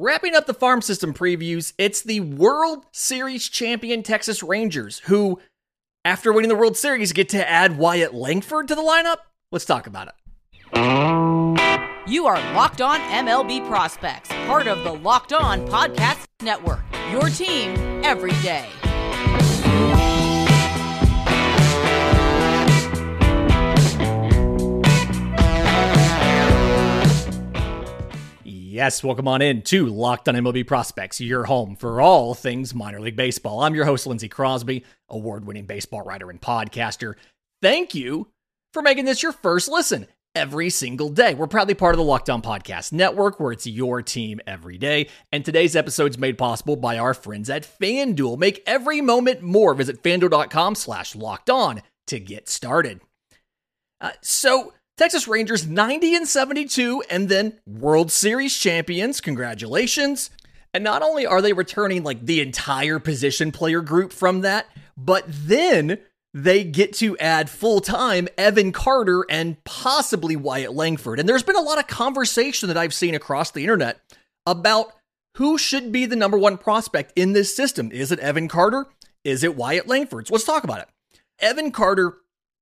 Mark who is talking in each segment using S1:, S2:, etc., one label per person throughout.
S1: Wrapping up the farm system previews, it's the World Series champion Texas Rangers who, after winning the World Series, get to add Wyatt Langford to the lineup. Let's talk about it.
S2: You are Locked On MLB Prospects, part of the Locked On Podcast Network. Your team every day.
S1: Yes, welcome on in to Locked on MLB Prospects, your home for all things minor league baseball. I'm your host, Lindsay Crosby, award winning baseball writer and podcaster. Thank you for making this your first listen every single day. We're proudly part of the Locked On Podcast Network, where it's your team every day. And today's episode is made possible by our friends at FanDuel. Make every moment more. Visit fanduel.com slash locked on to get started. Uh, so, Texas Rangers 90 and 72 and then World Series champions. Congratulations. And not only are they returning like the entire position player group from that, but then they get to add full time Evan Carter and possibly Wyatt Langford. And there's been a lot of conversation that I've seen across the internet about who should be the number one prospect in this system. Is it Evan Carter? Is it Wyatt Langford? So let's talk about it. Evan Carter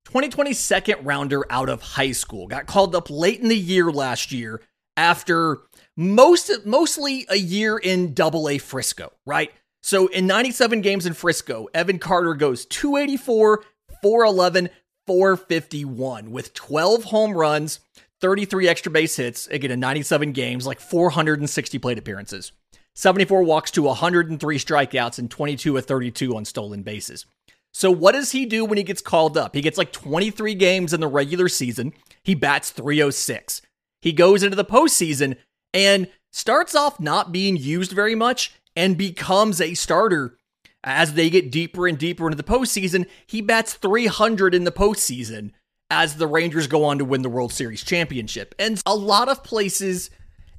S1: 2020 second rounder out of high school. Got called up late in the year last year after most mostly a year in double A Frisco, right? So in 97 games in Frisco, Evan Carter goes 284, 411, 451 with 12 home runs, 33 extra base hits, again in 97 games, like 460 plate appearances. 74 walks to 103 strikeouts and 22 of 32 on stolen bases. So, what does he do when he gets called up? He gets like 23 games in the regular season. He bats 306. He goes into the postseason and starts off not being used very much and becomes a starter as they get deeper and deeper into the postseason. He bats 300 in the postseason as the Rangers go on to win the World Series championship. And a lot of places,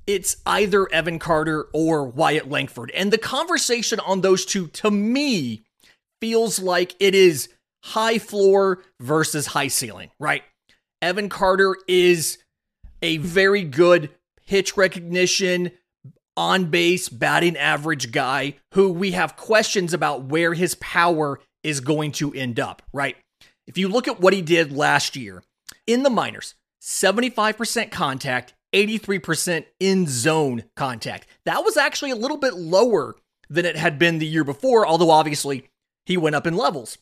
S1: it's either Evan Carter or Wyatt Langford. And the conversation on those two, to me, feels like it is high floor versus high ceiling, right? Evan Carter is a very good pitch recognition, on base, batting average guy who we have questions about where his power is going to end up, right? If you look at what he did last year in the minors, 75% contact, 83% in zone contact. That was actually a little bit lower than it had been the year before, although obviously he went up in levels.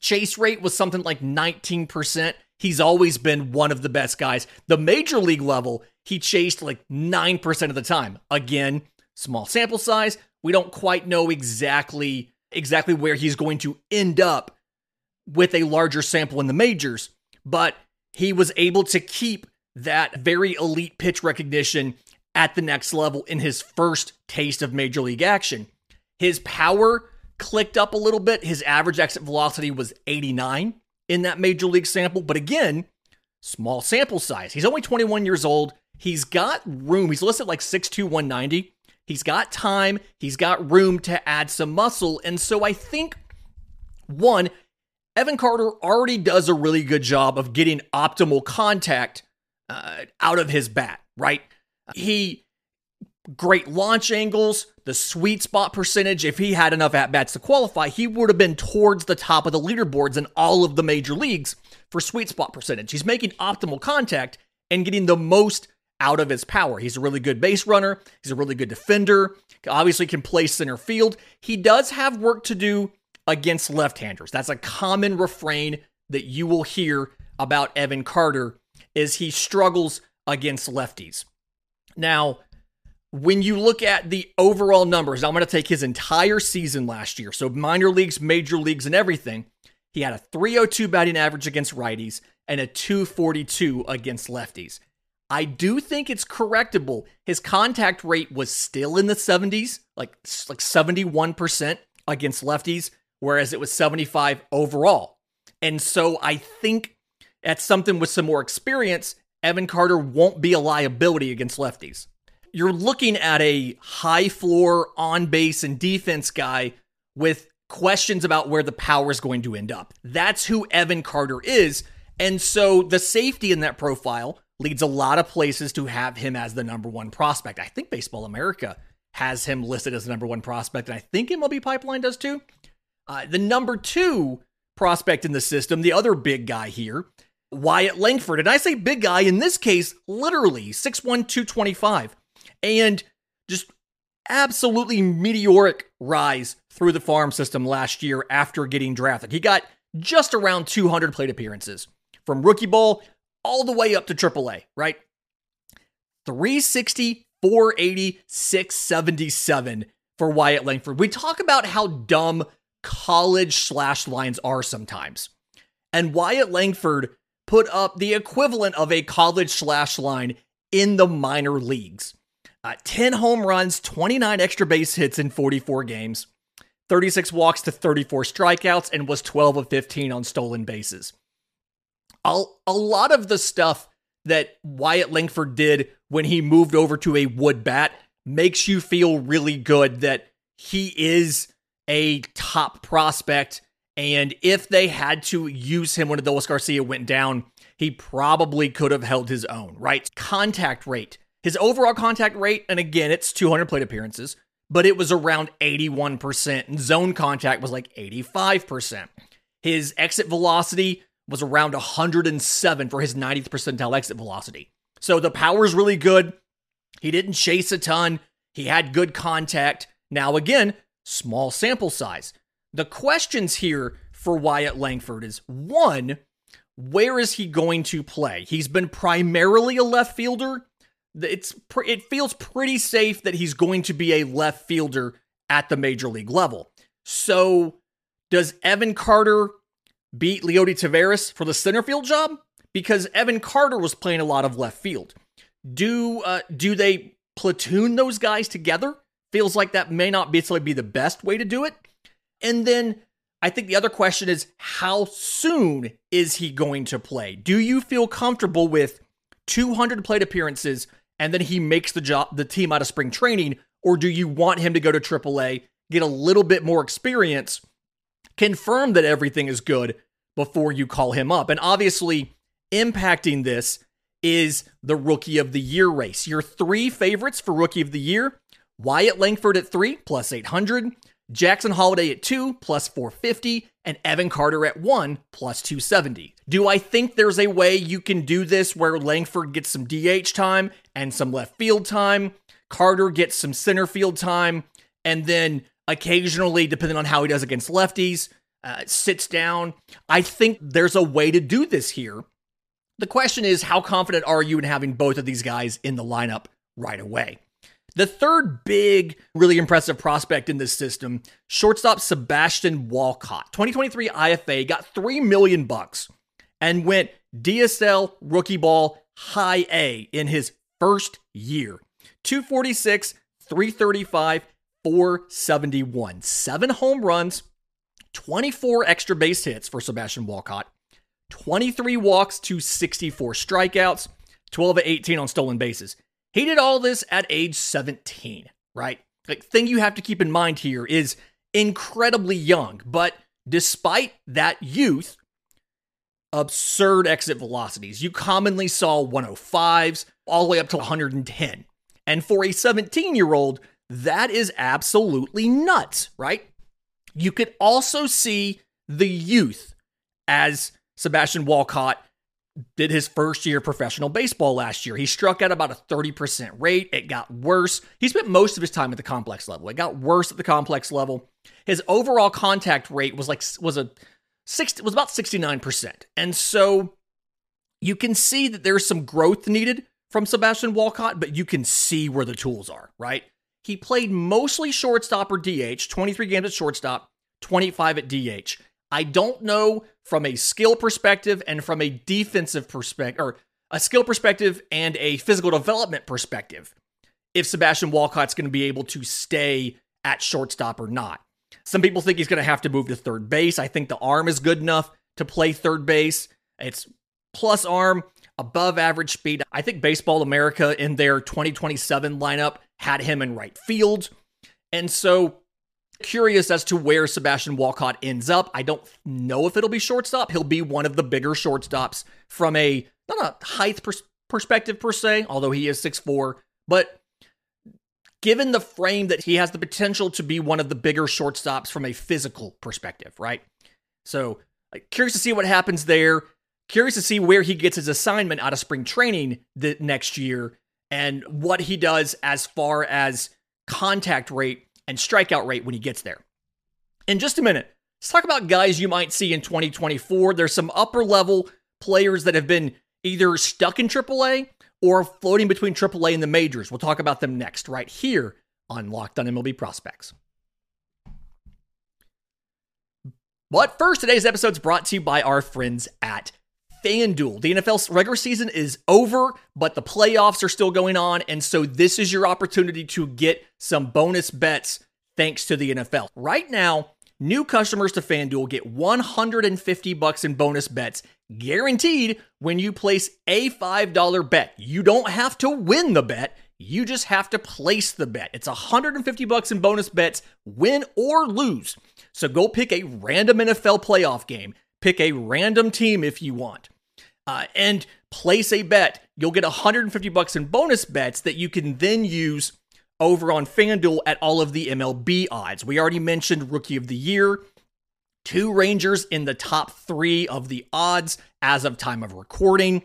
S1: Chase rate was something like 19%. He's always been one of the best guys. The major league level, he chased like 9% of the time. Again, small sample size. We don't quite know exactly exactly where he's going to end up with a larger sample in the majors, but he was able to keep that very elite pitch recognition at the next level in his first taste of major league action. His power clicked up a little bit. His average exit velocity was 89 in that major league sample. But again, small sample size. He's only 21 years old. He's got room. He's listed like 6'2, 190. He's got time. He's got room to add some muscle. And so I think, one, Evan Carter already does a really good job of getting optimal contact uh, out of his bat, right? He great launch angles, the sweet spot percentage. If he had enough at bats to qualify, he would have been towards the top of the leaderboards in all of the major leagues for sweet spot percentage. He's making optimal contact and getting the most out of his power. He's a really good base runner. He's a really good defender. Obviously, can play center field. He does have work to do against left handers. That's a common refrain that you will hear about Evan Carter is he struggles against lefties. Now, when you look at the overall numbers, I'm going to take his entire season last year. So minor leagues, major leagues, and everything. He had a 302 batting average against righties and a 242 against lefties. I do think it's correctable. His contact rate was still in the 70s, like like 71% against lefties, whereas it was 75 overall. And so I think at something with some more experience, Evan Carter won't be a liability against lefties you're looking at a high floor on base and defense guy with questions about where the power is going to end up. That's who Evan Carter is. And so the safety in that profile leads a lot of places to have him as the number one prospect. I think Baseball America has him listed as the number one prospect, and I think MLB Pipeline does too. Uh, the number two prospect in the system, the other big guy here, Wyatt Langford. And I say big guy in this case, literally 6'1, 225. And just absolutely meteoric rise through the farm system last year after getting drafted. He got just around 200 plate appearances from rookie ball all the way up to AAA, right? 360, 480, 677 for Wyatt Langford. We talk about how dumb college slash lines are sometimes. And Wyatt Langford put up the equivalent of a college slash line in the minor leagues. Uh, 10 home runs, 29 extra base hits in 44 games, 36 walks to 34 strikeouts, and was 12 of 15 on stolen bases. A, a lot of the stuff that Wyatt Langford did when he moved over to a wood bat makes you feel really good that he is a top prospect. And if they had to use him when Adolis Garcia went down, he probably could have held his own, right? Contact rate. His overall contact rate, and again, it's 200 plate appearances, but it was around 81%, and zone contact was like 85%. His exit velocity was around 107 for his 90th percentile exit velocity. So the power is really good. He didn't chase a ton. He had good contact. Now, again, small sample size. The questions here for Wyatt Langford is one, where is he going to play? He's been primarily a left fielder. It's it feels pretty safe that he's going to be a left fielder at the major league level. So, does Evan Carter beat Leody Taveras for the center field job? Because Evan Carter was playing a lot of left field. Do uh, do they platoon those guys together? feels like that may not necessarily be the best way to do it. And then I think the other question is how soon is he going to play? Do you feel comfortable with 200 plate appearances and then he makes the job the team out of spring training or do you want him to go to AAA, get a little bit more experience, confirm that everything is good before you call him up? And obviously, impacting this is the rookie of the year race. Your three favorites for rookie of the year Wyatt Langford at three, plus 800. Jackson Holliday at two, plus 450. And Evan Carter at one, plus 270. Do I think there's a way you can do this where Langford gets some DH time and some left field time? Carter gets some center field time. And then occasionally, depending on how he does against lefties, uh, sits down. I think there's a way to do this here. The question is, how confident are you in having both of these guys in the lineup right away? The third big, really impressive prospect in this system, shortstop Sebastian Walcott. 2023 IFA got 3 million bucks and went DSL rookie ball high A in his first year. 246, 335, 471. 7 home runs, 24 extra base hits for Sebastian Walcott, 23 walks to 64 strikeouts, 12 of 18 on stolen bases. He did all this at age 17, right? Like thing you have to keep in mind here is incredibly young, but despite that youth, absurd exit velocities. You commonly saw 105s all the way up to 110. And for a 17 year old, that is absolutely nuts, right? You could also see the youth as Sebastian Walcott did his first year professional baseball last year. He struck out about a 30% rate. It got worse. He spent most of his time at the complex level. It got worse at the complex level. His overall contact rate was like was a 60 was about 69%. And so you can see that there's some growth needed from Sebastian Walcott, but you can see where the tools are, right? He played mostly shortstop or DH, 23 games at shortstop, 25 at DH. I don't know from a skill perspective and from a defensive perspective, or a skill perspective and a physical development perspective, if Sebastian Walcott's going to be able to stay at shortstop or not. Some people think he's going to have to move to third base. I think the arm is good enough to play third base. It's plus arm, above average speed. I think Baseball America in their 2027 lineup had him in right field. And so Curious as to where Sebastian Walcott ends up. I don't know if it'll be shortstop. He'll be one of the bigger shortstops from a not a height pers- perspective per se, although he is 6'4, but given the frame that he has the potential to be one of the bigger shortstops from a physical perspective, right? So, uh, curious to see what happens there. Curious to see where he gets his assignment out of spring training the next year and what he does as far as contact rate and strikeout rate when he gets there. In just a minute, let's talk about guys you might see in 2024. There's some upper level players that have been either stuck in AAA or floating between AAA and the majors. We'll talk about them next, right here on Locked on MLB Prospects. But first, today's episode is brought to you by our friends at FanDuel. The NFL regular season is over, but the playoffs are still going on. And so this is your opportunity to get some bonus bets thanks to the NFL. Right now, new customers to FanDuel get 150 bucks in bonus bets guaranteed when you place a $5 bet. You don't have to win the bet. You just have to place the bet. It's 150 bucks in bonus bets, win or lose. So go pick a random NFL playoff game. Pick a random team if you want. Uh, and place a bet. You'll get 150 bucks in bonus bets that you can then use over on FanDuel at all of the MLB odds. We already mentioned Rookie of the Year, two Rangers in the top three of the odds as of time of recording.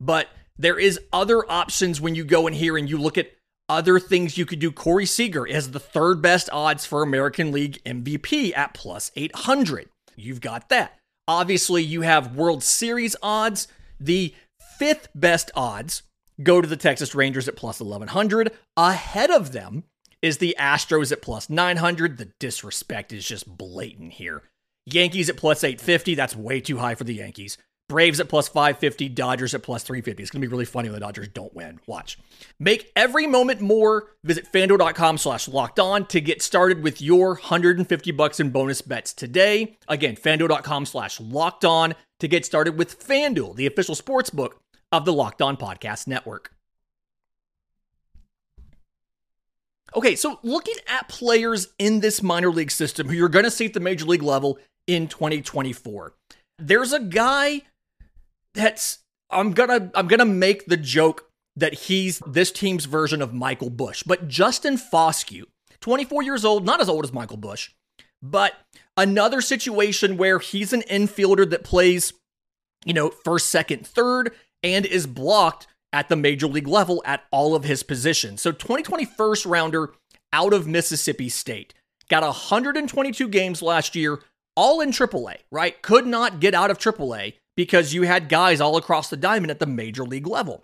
S1: But there is other options when you go in here and you look at other things you could do. Corey Seager has the third best odds for American League MVP at plus 800. You've got that. Obviously, you have World Series odds. The fifth best odds go to the Texas Rangers at plus 1100. Ahead of them is the Astros at plus 900. The disrespect is just blatant here. Yankees at plus 850. That's way too high for the Yankees. Braves at plus 550, Dodgers at plus 350. It's going to be really funny when the Dodgers don't win. Watch. Make every moment more. Visit fanduel.com slash locked on to get started with your 150 bucks in bonus bets today. Again, fanduel.com slash locked on to get started with FanDuel, the official sports book of the Locked On Podcast Network. Okay, so looking at players in this minor league system who you're going to see at the major league level in 2024. There's a guy that's I'm to I'm to make the joke that he's this team's version of Michael Busch. but Justin Foscue, 24 years old, not as old as Michael Busch, but another situation where he's an infielder that plays, you know, first, second, third, and is blocked at the major league level at all of his positions. So 2020 first rounder out of Mississippi State. Got 122 games last year, all in AAA, right? Could not get out of AAA because you had guys all across the diamond at the major league level.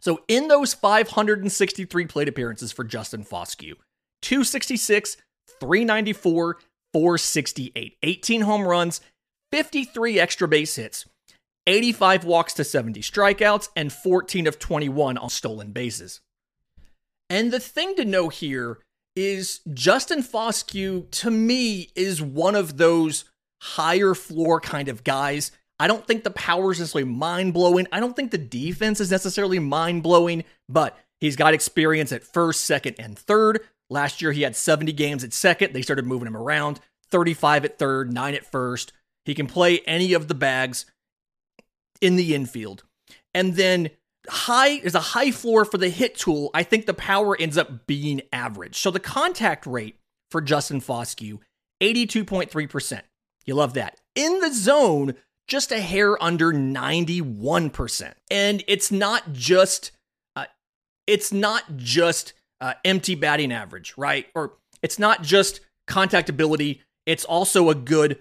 S1: So in those 563 plate appearances for Justin Foscue, 266, 394, 468, 18 home runs, 53 extra base hits, 85 walks to 70 strikeouts, and 14 of 21 on stolen bases. And the thing to know here is Justin Foscue, to me, is one of those higher floor kind of guys. I don't think the power is necessarily mind blowing. I don't think the defense is necessarily mind blowing, but he's got experience at first, second, and third. Last year, he had 70 games at second. They started moving him around 35 at third, nine at first. He can play any of the bags in the infield. And then high is a high floor for the hit tool. I think the power ends up being average. So the contact rate for Justin Foscue, 82.3%. You love that. In the zone, just a hair under 91%. And it's not just uh, it's not just uh, empty batting average, right? Or it's not just contact ability, it's also a good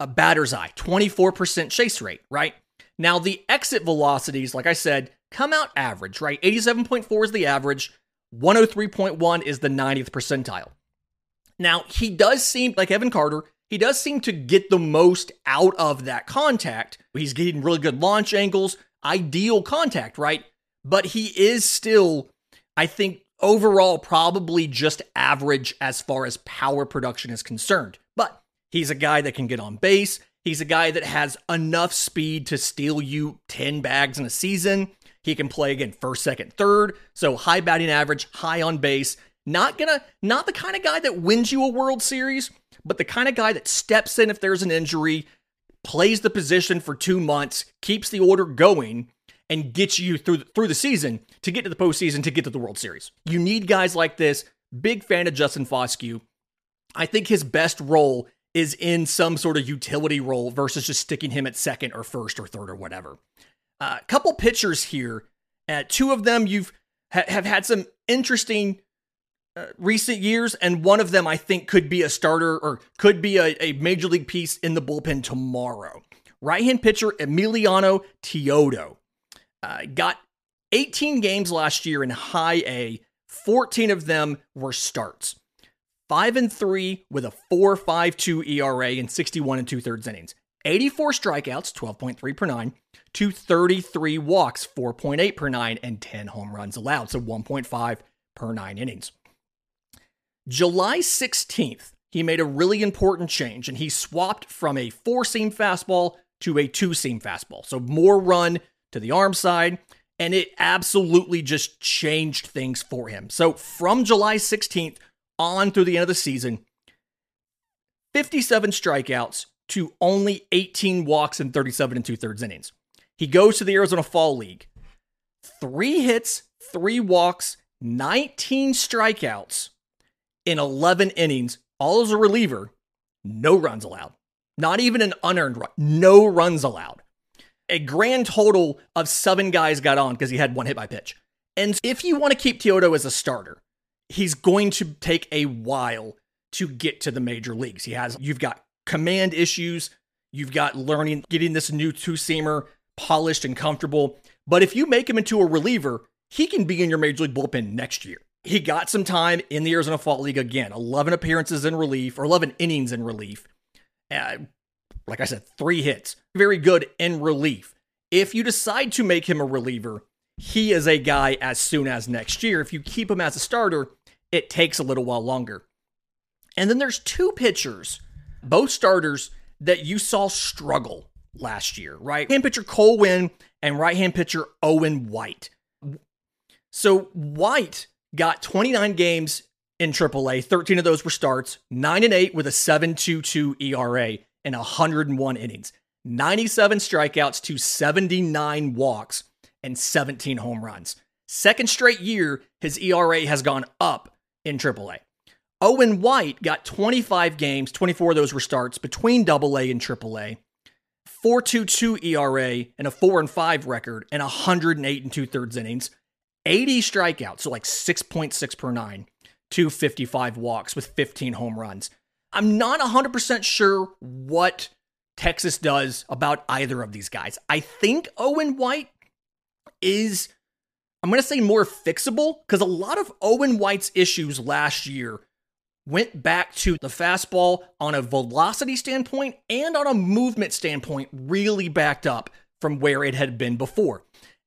S1: uh, batter's eye, 24% chase rate, right? Now, the exit velocities, like I said, come out average, right? 87.4 is the average, 103.1 is the 90th percentile. Now, he does seem like Evan Carter, he does seem to get the most out of that contact. He's getting really good launch angles, ideal contact, right? But he is still, I think, overall, probably just average as far as power production is concerned. But he's a guy that can get on base. He's a guy that has enough speed to steal you 10 bags in a season. He can play again first, second, third. So high batting average, high on base. Not gonna, not the kind of guy that wins you a World Series, but the kind of guy that steps in if there's an injury, plays the position for two months, keeps the order going, and gets you through through the season to get to the postseason to get to the World Series. You need guys like this big fan of Justin Foscue. I think his best role is in some sort of utility role versus just sticking him at second or first or third or whatever. A uh, couple pitchers here. Uh, two of them you've ha- have had some interesting recent years, and one of them I think could be a starter or could be a, a major league piece in the bullpen tomorrow. Right hand pitcher Emiliano Teodo uh, got 18 games last year in high A, 14 of them were starts. 5 and 3 with a 4.52 ERA in 61 and two thirds innings. 84 strikeouts, 12.3 per nine, 233 walks, 4.8 per nine, and 10 home runs allowed, so 1.5 per nine innings. July 16th, he made a really important change and he swapped from a four seam fastball to a two seam fastball. So more run to the arm side, and it absolutely just changed things for him. So from July 16th on through the end of the season, 57 strikeouts to only 18 walks in 37 and two thirds innings. He goes to the Arizona Fall League. Three hits, three walks, 19 strikeouts in 11 innings, all as a reliever, no runs allowed. Not even an unearned run, no runs allowed. A grand total of seven guys got on because he had one hit by pitch. And if you want to keep Teodo as a starter, he's going to take a while to get to the major leagues. He has, you've got command issues, you've got learning, getting this new two seamer polished and comfortable. But if you make him into a reliever, he can be in your major league bullpen next year. He got some time in the Arizona Fall League again 11 appearances in relief, or 11 innings in relief. Uh, like I said, three hits. Very good in relief. If you decide to make him a reliever, he is a guy as soon as next year. If you keep him as a starter, it takes a little while longer. And then there's two pitchers, both starters, that you saw struggle last year, right? Hand pitcher Cole Winn and right hand pitcher Owen White. So White got 29 games in AAA. 13 of those were starts, 9 and 8 with a 7.22 ERA and 101 innings, 97 strikeouts to 79 walks and 17 home runs. Second straight year, his ERA has gone up in AAA. Owen White got 25 games, 24 of those were starts between AA and AAA. 4.22 ERA and a 4 and 5 record and 108 and two thirds innings. 80 strikeouts, so like 6.6 per nine, 255 walks with 15 home runs. I'm not 100% sure what Texas does about either of these guys. I think Owen White is, I'm going to say more fixable because a lot of Owen White's issues last year went back to the fastball on a velocity standpoint and on a movement standpoint, really backed up from where it had been before.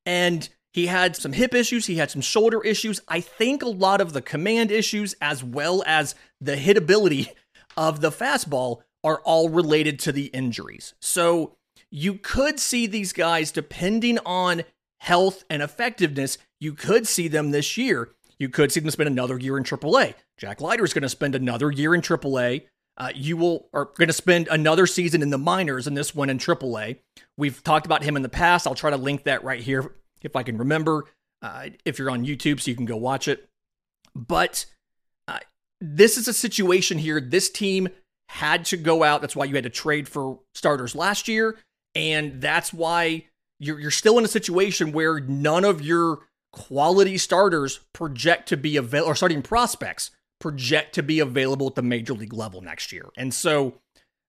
S1: And he had some hip issues, he had some shoulder issues. I think a lot of the command issues, as well as the hitability of the fastball, are all related to the injuries. So you could see these guys, depending on health and effectiveness, you could see them this year. You could see them spend another year in AAA. Jack Leiter is going to spend another year in AAA. Uh, you will are going to spend another season in the minors and this one in AAA. We've talked about him in the past. I'll try to link that right here if I can remember. Uh, if you're on YouTube, so you can go watch it. But uh, this is a situation here. This team had to go out. That's why you had to trade for starters last year, and that's why you're you're still in a situation where none of your quality starters project to be available, or starting prospects project to be available at the major league level next year. And so,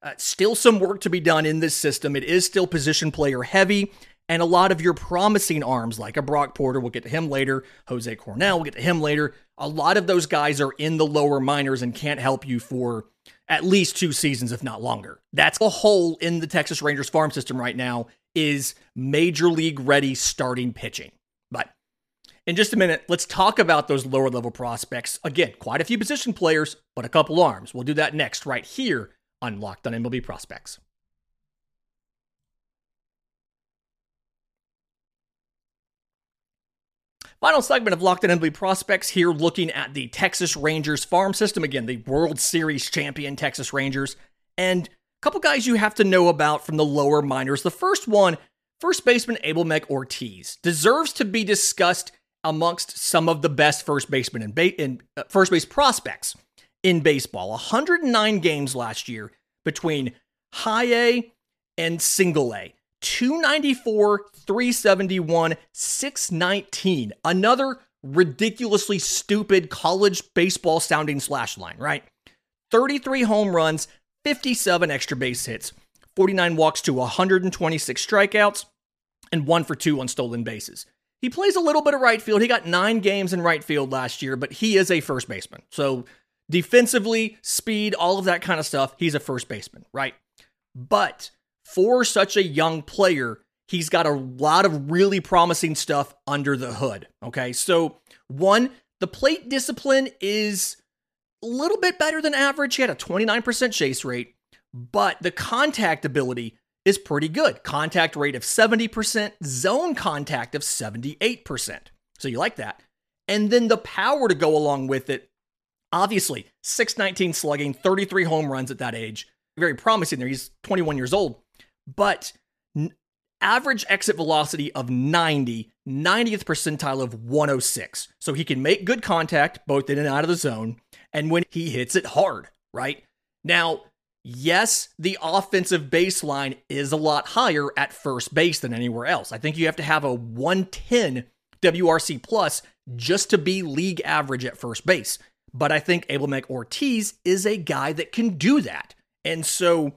S1: uh, still some work to be done in this system. It is still position player heavy and a lot of your promising arms, like a Brock Porter, we'll get to him later, Jose Corniell, we'll get to him later. A lot of those guys are in the lower minors and can't help you for at least two seasons, if not longer. That's the hole in the Texas Rangers farm system right now is major league ready starting pitching. But in just a minute, let's talk about those lower level prospects. Again, quite a few position players, but a couple arms. We'll do that next, right here on Locked on MLB Prospects. Final segment of Locked On MLB Prospects here, looking at the Texas Rangers farm system. Again, the World Series champion Texas Rangers. And a couple guys you have to know about from the lower minors. The first one, first baseman Abimelec Ortiz, deserves to be discussed amongst some of the best first basemen in, ba- in uh, first base prospects in baseball. 109 games last year between high A and single A. 294, 371, 619. Another ridiculously stupid college baseball sounding slash line, right? 33 home runs, 57 extra base hits, 49 walks to 126 strikeouts, and one for two on stolen bases. He plays a little bit of right field. He got nine games in right field last year, but he is a first baseman. So defensively, speed, all of that kind of stuff, he's a first baseman, right? But for such a young player, he's got a lot of really promising stuff under the hood. Okay. So, one, the plate discipline is a little bit better than average. He had a 29% chase rate, but the contact ability is pretty good. Contact rate of 70%, zone contact of 78%. So you like that. And then the power to go along with it. Obviously, 619 slugging, 33 home runs at that age. Very promising there. He's 21 years old. But average exit velocity of 90, 90th percentile of 106. So he can make good contact both in and out of the zone. And when he hits it hard, right? Now, yes, the offensive baseline is a lot higher at first base than anywhere else. I think you have to have a 110 WRC plus just to be league average at first base. But I think Abimelec Ortiz is a guy that can do that. And so,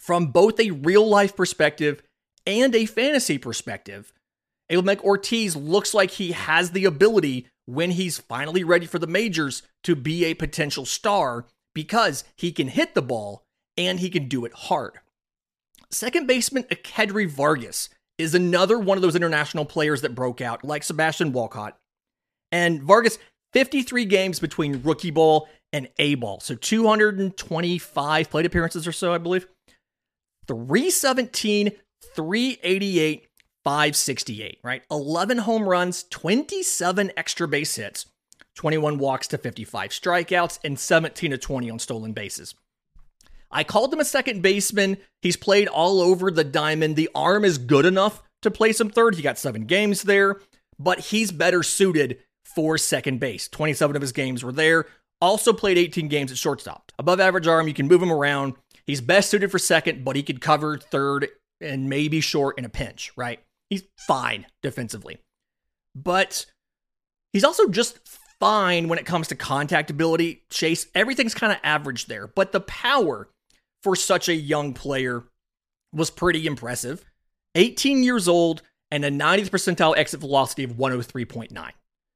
S1: from both a real life perspective and a fantasy perspective, Abimelec Ortiz looks like he has the ability when he's finally ready for the majors to be a potential star because he can hit the ball and he can do it hard. Second baseman Echedry Vargas is another one of those international players that broke out, like Sebastian Walcott. And Vargas, 53 games between rookie ball and A ball. So 225 plate appearances or so, I believe. 317, 388, 568, right? 11 home runs, 27 extra base hits, 21 walks to 55 strikeouts, and 17 to 20 on stolen bases. I called him a second baseman. He's played all over the diamond. The arm is good enough to play some third. He got seven games there, but he's better suited for second base. 27 of his games were there. Also played 18 games at shortstop. Above average arm, you can move him around. He's best suited for second, but he could cover third and maybe short in a pinch, right? He's fine defensively. But he's also just fine when it comes to contact ability. Chase, everything's kind of average there. But the power for such a young player was pretty impressive. 18 years old and a 90th percentile exit velocity of 103.9.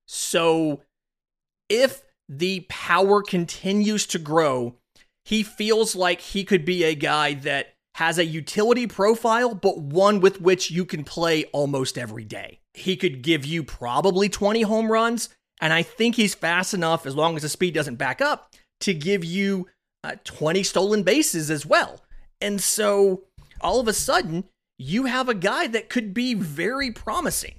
S1: So if the power continues to grow, he feels like he could be a guy that has a utility profile, but one with which you can play almost every day. He could give you probably 20 home runs, and I think he's fast enough, as long as the speed doesn't back up, to give you uh, 20 stolen bases as well. And so all of a sudden, you have a guy that could be very promising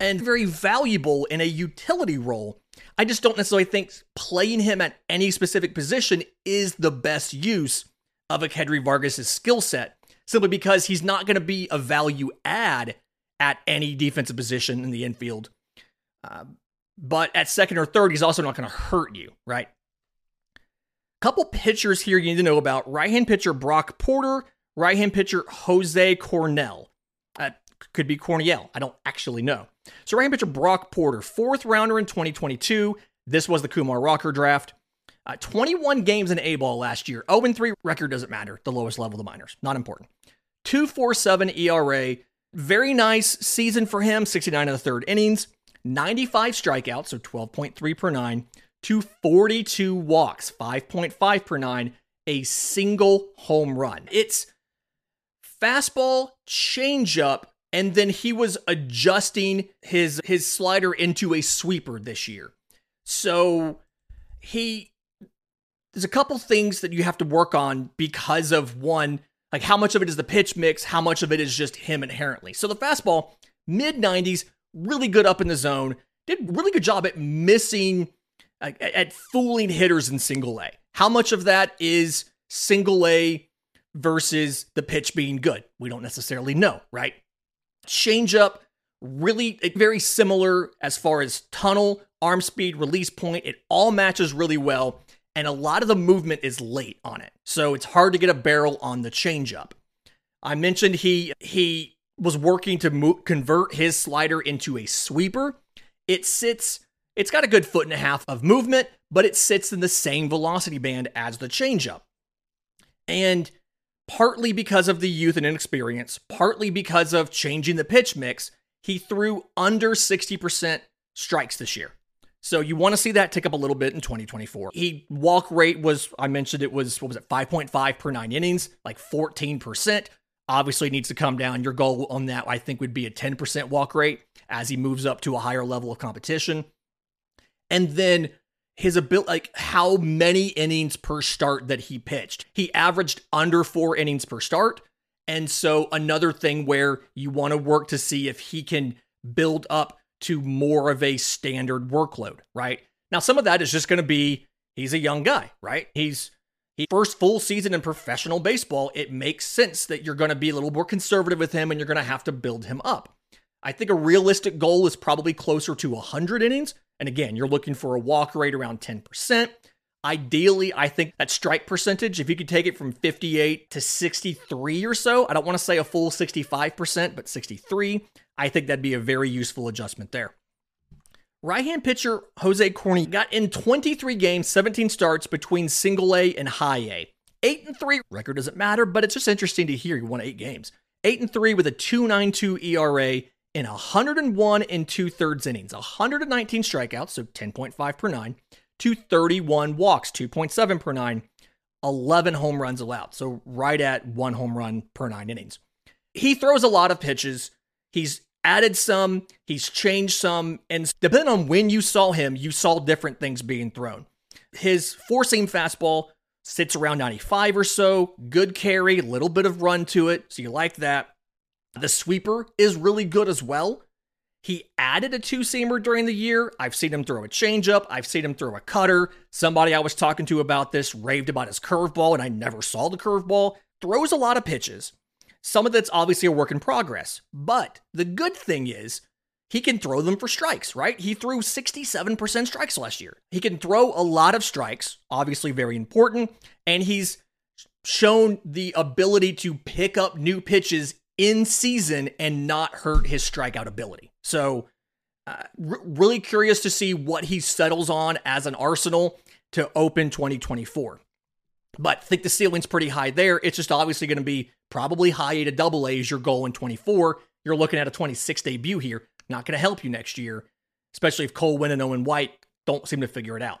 S1: and very valuable in a utility role. I just don't necessarily think playing him at any specific position is the best use of Echedry Vargas' skill set, simply because he's not going to be a value add at any defensive position in the infield. Uh, but at second or third, he's also not going to hurt you, right? Couple pitchers here you need to know about right hand pitcher Brock Porter, right hand pitcher Jose Cornell. Uh, could be Cornell. I don't actually know. So, hand pitcher Brock Porter, fourth rounder in 2022. This was the Kumar Rocker draft. Uh, 21 games in A ball last year. 0 3 record doesn't matter. The lowest level of the minors. Not important. 247 ERA. Very nice season for him. 69 in the third innings. 95 strikeouts, so 12.3 per nine to 42 walks, 5.5 per nine, a single home run. It's fastball, changeup, and then he was adjusting his his slider into a sweeper this year. So he there's a couple things that you have to work on because of one, like how much of it is the pitch mix, how much of it is just him inherently. So the fastball, mid 90s, really good up in the zone, did really good job at missing at, at fooling hitters in single A. How much of that is single A versus the pitch being good? We don't necessarily know, right? Changeup really eh, very similar as far as tunnel, arm speed, release point. It all matches really well, and a lot of the movement is late on it. So it's hard to get a barrel on the changeup. I mentioned he he was working to mo- convert his slider into a sweeper. It sits it's got a good foot and a half of movement, but it sits in the same velocity band as the changeup. And partly because of the youth and inexperience, partly because of changing the pitch mix, he threw under 60% strikes this year. So you want to see that tick up a little bit in 2024. He walk rate was I mentioned it was what was it 5.5 per 9 innings, like 14%. Obviously needs to come down. Your goal on that I think would be a 10% walk rate as he moves up to a higher level of competition. And then his ability, like how many innings per start that he pitched. He averaged under four innings per start. And so another thing where you want to work to see if he can build up to more of a standard workload, right? Now, some of that is just going to be he's a young guy, right? He's he first full season in professional baseball. It makes sense that you're going to be a little more conservative with him and you're going to have to build him up. I think a realistic goal is probably closer to 100 innings. And again, you're looking for a walk rate around 10%. Ideally, I think that strike percentage, if you could take it from 58 to 63 or so, I don't want to say a full 65%, but 63, I think that'd be a very useful adjustment there. Right hand pitcher Jose Corniell got in 23 games, 17 starts between single A and high A. 8 and 3 record doesn't matter, but it's just interesting to hear he won 8 games. 8 and 3 with a 2.92 ERA in 101 and two thirds innings, 119 strikeouts, so 10.5 per nine, to 31 walks, 2.7 per nine, 11 home runs allowed. So right at one home run per nine innings. He throws a lot of pitches. He's added some, he's changed some, and depending on when you saw him, you saw different things being thrown. His four seam fastball sits around 95 or so, good carry, little bit of run to it, so you like that. The sweeper is really good as well. He added a two seamer during the year. I've seen him throw a changeup. I've seen him throw a cutter. Somebody I was talking to about this raved about his curveball, and I never saw the curveball. Throws a lot of pitches. Some of that's obviously a work in progress. But the good thing is, he can throw them for strikes, right? He threw 67% strikes last year. He can throw a lot of strikes, obviously very important, and he's shown the ability to pick up new pitches in season and not hurt his strikeout ability. So, uh, r- really curious to see what he settles on as an arsenal to open 2024. But think the ceiling's pretty high there. It's just obviously going to be probably high A to double A is your goal in 24. You're looking at a 26 debut here. Not going to help you next year, especially if Cole Winn and Owen White don't seem to figure it out.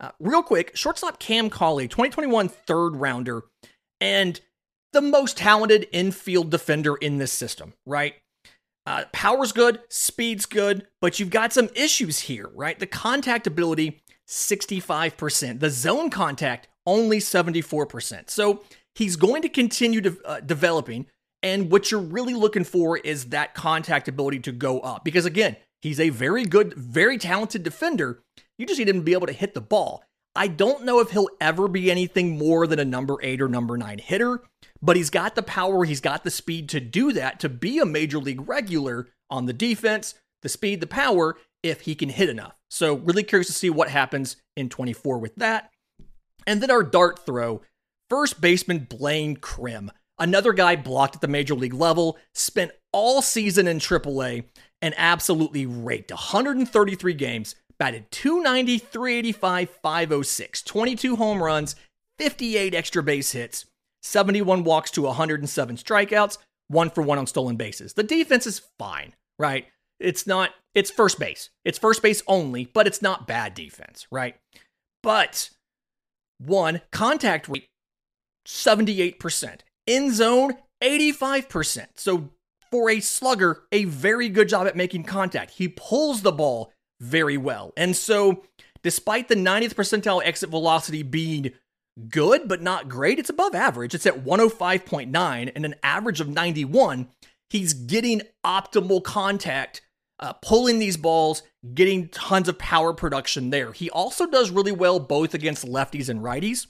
S1: Uh, real quick, shortstop Cam Cauley, 2021 third rounder. And the most talented infield defender in this system, right? Uh, power's good, speed's good, but you've got some issues here, right? The contact ability, 65%. The zone contact, only 74%. So he's going to continue to, uh, developing. And what you're really looking for is that contact ability to go up. Because again, he's a very good, very talented defender. You just need him to be able to hit the ball. I don't know if he'll ever be anything more than a number eight or number nine hitter, but he's got the power, he's got the speed to do that, to be a major league regular on the defense, the speed, the power, if he can hit enough. So, really curious to see what happens in 24 with that. And then our dart throw first baseman Blaine Crim. another guy blocked at the major league level, spent all season in AAA and absolutely raked 133 games, batted 290, 385, 506, 22 home runs, 58 extra base hits, 71 walks to 107 strikeouts, one for one on stolen bases. The defense is fine, right? It's not, it's first base. It's first base only, but it's not bad defense, right? But one, contact rate, 78%. In zone, 85%. So for a slugger, a very good job at making contact. He pulls the ball very well. And so, despite the 90th percentile exit velocity being good but not great, it's above average. It's at 105.9 and an average of 91. He's getting optimal contact, uh, pulling these balls, getting tons of power production there. He also does really well both against lefties and righties.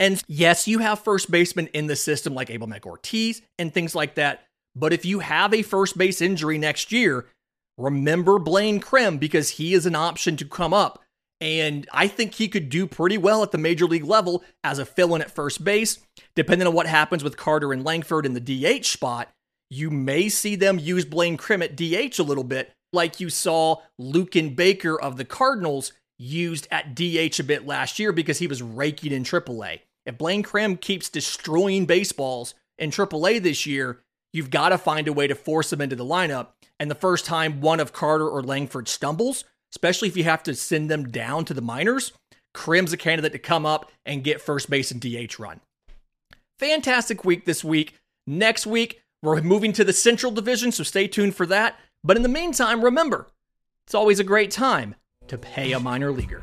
S1: And yes, you have first basemen in the system like Abimelec Ortiz and things like that. But if you have a first base injury next year, remember Blaine Crim because he is an option to come up. And I think he could do pretty well at the major league level as a fill in at first base. Depending on what happens with Carter and Langford in the DH spot, you may see them use Blaine Crim at DH a little bit, like you saw Luken Baker of the Cardinals used at DH a bit last year because he was raking in AAA. If Blaine Crim keeps destroying baseballs in AAA this year, you've got to find a way to force him into the lineup. And the first time one of Carter or Langford stumbles, especially if you have to send them down to the minors, Crim's a candidate to come up and get first base and DH run. Fantastic week this week. Next week, we're moving to the Central Division, so stay tuned for that. But in the meantime, remember, it's always a great time to pay a minor leaguer.